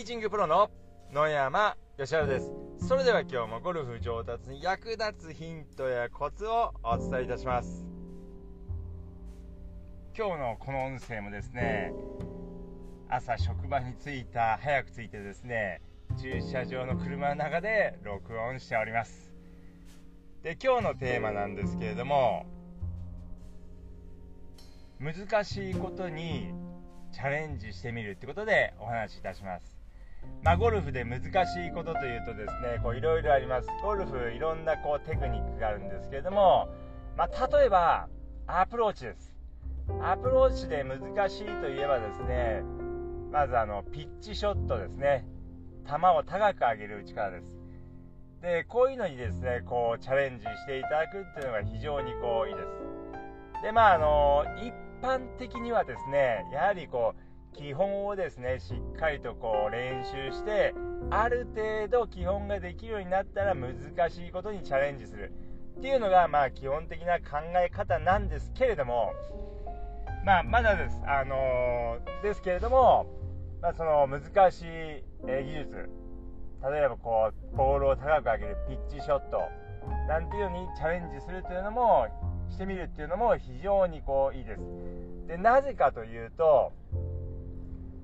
ティーチングプロの野山義晴です。それでは今日もゴルフ上達に役立つヒントやコツをお伝えいたします。今日のこの音声もですね朝職場に着いた早く着いてですね駐車場の車の中で録音しております。で今日のテーマなんですけれども難しいことにチャレンジしてみるってことでお話しいたします。まあ、ゴルフで難しいことというとですねいろいろあります。ゴルフいろんなこうテクニックがあるんですけれども、まあ、例えばアプローチです。アプローチで難しいといえばですねまずあのピッチショットですね。球を高く上げる力です。でこういうのにですねこうチャレンジしていただくっていうのが非常にこういいです。でまああの一般的にはですねやはりこう基本をですねしっかりとこう練習してある程度基本ができるようになったら難しいことにチャレンジする。っていうのがまあ基本的な考え方なんですけれどもまあまだです。あのー、ですけれども、まあ、その難しい、技術例えばこうボールを高く上げるピッチショットなんていうのにチャレンジするというのもしてみるっていうのも非常にこういいです。でなぜかというと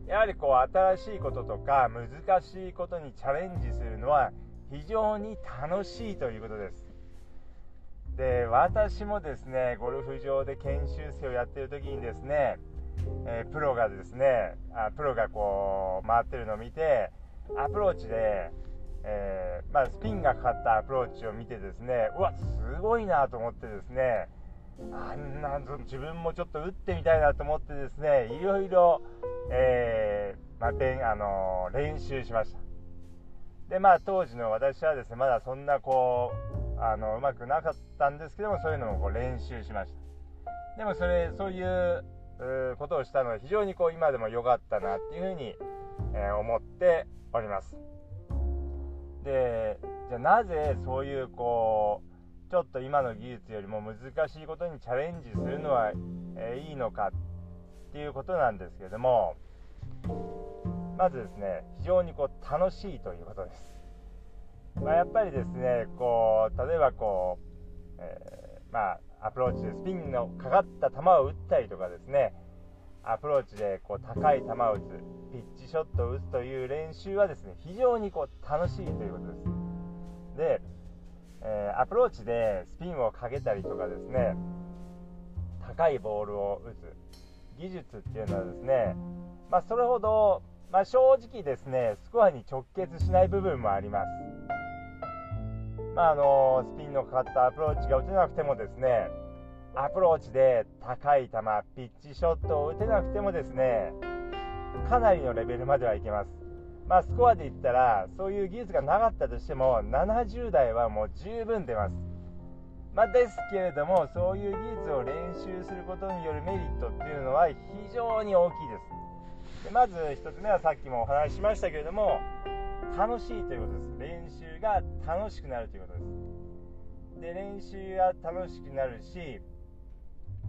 やはりこう新しいこととか難しいことにチャレンジするのは非常に楽しいということです。で私もですねゴルフ場で研修生をやってる時にですね、えー、プロがですねあプロがこう回ってるのを見てアプローチで、えー、まあ、スピンがかかったアプローチを見てですねうわすごいなと思ってですねあんな自分もちょっと打ってみたいなと思ってですねいろいろえー、まあ、あの、練習しました。でまあ当時の私はですねまだそんなこうあのうまくなかったんですけどもそういうのもこう練習しました。でもそれそういうことをしたのは非常にこう今でも良かったなっていうふうに、えー、思っております。でじゃあなぜそういうこうちょっと今の技術よりも難しいことにチャレンジするのは、えー、いいのかっていうことなんですけれどもまずですね非常にこう楽しいということです、まあ、やっぱりですねこう例えばこう、えー、まあ、アプローチでスピンのかかった球を打ったりとかですねアプローチでこう高い球を打つピッチショットを打つという練習はですね非常にこう楽しいということです。で、えー、アプローチでスピンをかけたりとかですね高いボールを打つ技術っていうのはですね、まあ、それほど、まあ、正直ですねスコアに直結しない部分もあります。まあ、あのスピンのかかったアプローチが打てなくてもですねアプローチで高い球ピッチショットを打てなくてもですねかなりのレベルまではいけます。まあ、スコアで言ったらそういう技術がなかったとしても70台はもう十分出ます。まあ、ですけれどもそういう技術を練習することによるメリットっていうのは非常に大きいです。でまず1つ目はさっきもお話ししましたけれども楽しいということです。練習が楽しくなるということです。で練習が楽しくなるし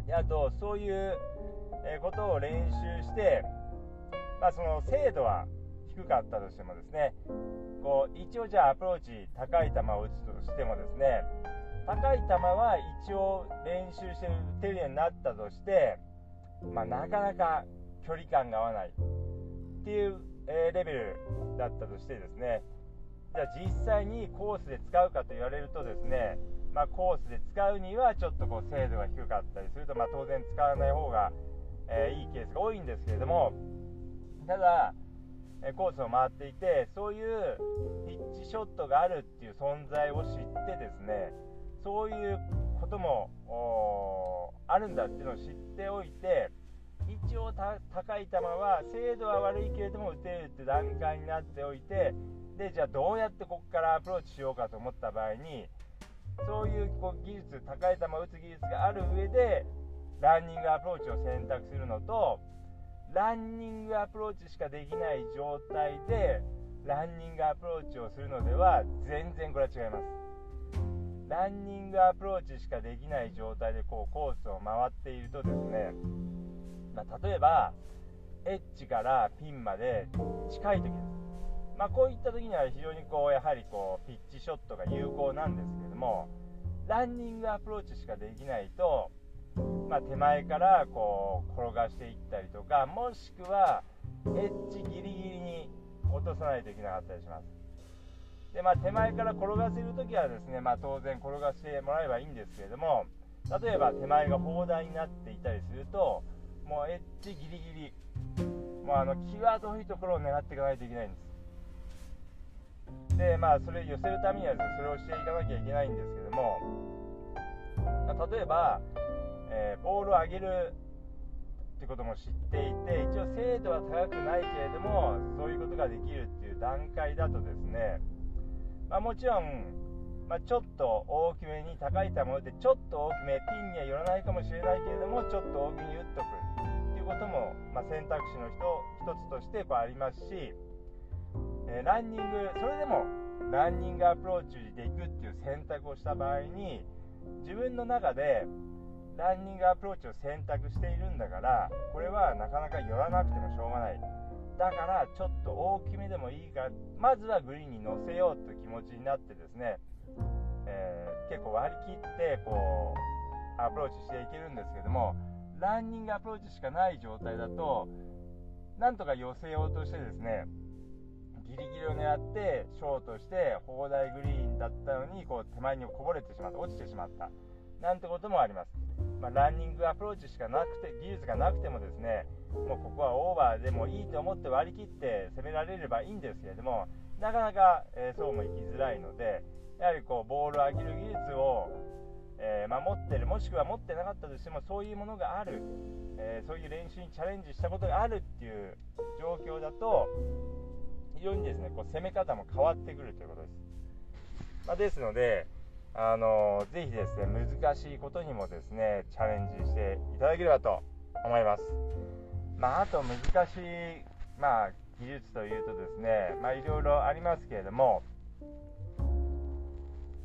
であとそういうことを練習して、まあ、その精度は低かったとしてもですねこう一応じゃあアプローチ高い球を打つとしてもですね高い球は一応練習して打てるようになったとして、まあ、なかなか距離感が合わない。っていう、えレベルだったとしてですねじゃあ実際にコースで使うかと言われるとですね、まあ、コースで使うにはちょっとこう精度が低かったりすると、まあ、当然使わない方が、え、いいケースが多いんですけれどもただコースを回っていてそういうピッチショットがあるっていう存在を知ってですねそういうこともあるんだっていうのを知っておいて一応高い球は精度は悪いけれども打てるって段階になっておいてでじゃあどうやってここからアプローチしようかと思った場合にそういうこう技術高い球を打つ技術がある上でランニングアプローチを選択するのとランニングアプローチしかできない状態でランニングアプローチをするのでは全然これは違います。ランニングアプローチしかできない状態でこうコースを回っているとですね、まあ、例えばエッジからピンまで近い時ですまあ、こういった時には非常にこうやはりこうピッチショットが有効なんですけどもランニングアプローチしかできないと、まあ、手前からこう転がしていったりとかもしくはエッジギリギリに落とさないといけなかったりします。で、まあ、手前から転がせるときはですね、まあ、当然転がしてもらえばいいんですけれども例えば手前が砲台になっていたりするともうエッジギリギリもうあの際どいところを狙っていかないといけないんです。でまあそれ寄せるためにはですねそれをしていかなきゃいけないんですけども、まあ、例えば、えー、ボールを上げるってことも知っていて一応精度は高くないけれどもそういうことができるっていう段階だとですね、まあ、もちろん、まあ、ちょっと大きめに高い球を打ってちょっと大きめピンには寄らないかもしれないけれどもちょっと大きめに打っとくっていうことも、まあ、選択肢の一つとしてこうありますし、えー、ランニングそれでもランニングアプローチでいくっていう選択をした場合に自分の中でランニングアプローチを選択しているんだからこれはなかなか寄らなくてもしょうがない。だからちょっと大きめでもいいか。らまずはグリーンに乗せようという気持ちになってですね、えー、結構割り切ってこうアプローチしていけるんですけどもランニングアプローチしかない状態だとなんとか寄せようとしてですねギリギリを狙ってショートして砲台グリーンだったのにこう手前にこぼれてしまった落ちてしまったなんてこともあります。まあ、ランニングアプローチしかなくて技術がなくてもですねもうここはオーバーでもいいと思って割り切って攻められればいいんですけれどもなかなか、えー、そうもいきづらいのでやはりこうボールを上げる技術を、えー、まあ、持ってるもしくは持ってなかったとしてもそういうものがある、えー、そういう練習にチャレンジしたことがあるっていう状況だと非常にですねこう攻め方も変わってくるということです。まあ、ですので、あのぜひですね難しいことにもですねチャレンジしていただければと思います。まあ、あと難しい、まあ、技術というとですねまあいろいろありますけれども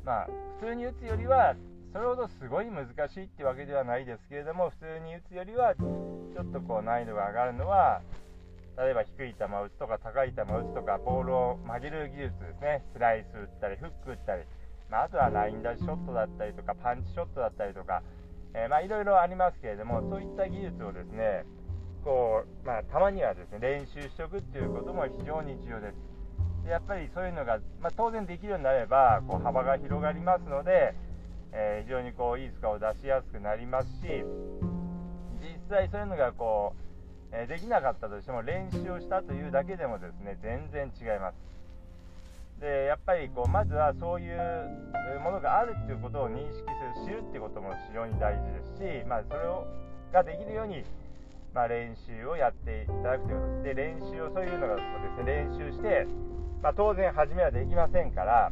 まあ普通に打つよりはそれほどすごい難しいってわけではないですけれども普通に打つよりはちょっとこう難易度が上がるのは例えば低い球を打つとか高い球を打つとかボールを曲げる技術ですね。スライス打ったりフック打ったりまあ、あとはライン出しショットだったりとかパンチショットだったりとか、え、まあいろいろありますけれどもそういった技術をですねこう、まあ、たまにはですね練習しておくっていうことも非常に重要です。でやっぱりそういうのが、ま、当然できるようになればこう幅が広がりますので、えー、非常にこういいスコアを出しやすくなりますし実際そういうのがこう、え、できなかったとしても練習をしたというだけでもですね全然違います。でやっぱりこうまずはそういうものがあるっていうことを認識する知るっていうことも非常に大事ですし、まあ、それをができるように、まあ、練習をやっていただくということでで練習をそういうのがですね練習して、まあ、当然初めはできませんから、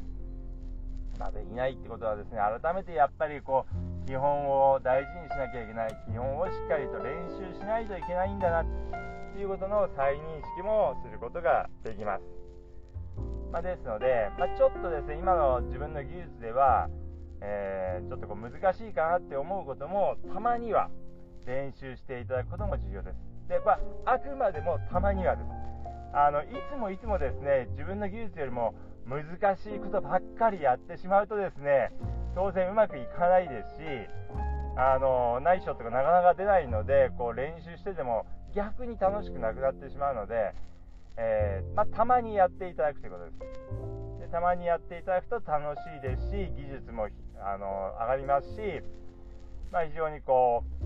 まあ、できないってことはですね改めてやっぱりこう基本を大事にしなきゃいけない基本をしっかりと練習しないといけないんだなっていうことの再認識もすることができます。まあ、ですので、まあ、ちょっとですね今の自分の技術では、えー、ちょっとこう難しいかなって思うこともたまには練習していただくことも重要です。で、まあ、あくまでもたまにはです。あのいつもいつもですね自分の技術よりも難しいことばっかりやってしまうとですね当然うまくいかないですしあのナイスショットがなかなか出ないのでこう練習してても逆に楽しくなくなってしまうのでえー、まあ、たまにやっていただくということです。でたまにやっていただくと楽しいですし技術もあの上がりますし、まあ、非常にこう、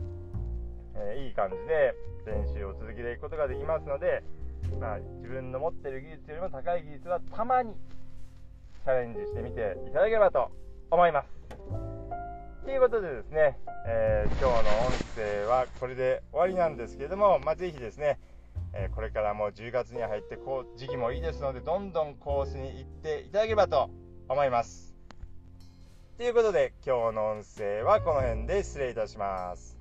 えー、いい感じで練習を続けていくことができますので、まあ、自分の持っている技術よりも高い技術はたまにチャレンジしてみていただければと思います。ということでですね、えー、今日の音声はこれで終わりなんですけれども、まあ、ぜひですねえこれからも10月に入ってこう時期もいいですのでどんどんコースに行っていただければと思います。ということで今日の音声はこの辺で失礼いたします。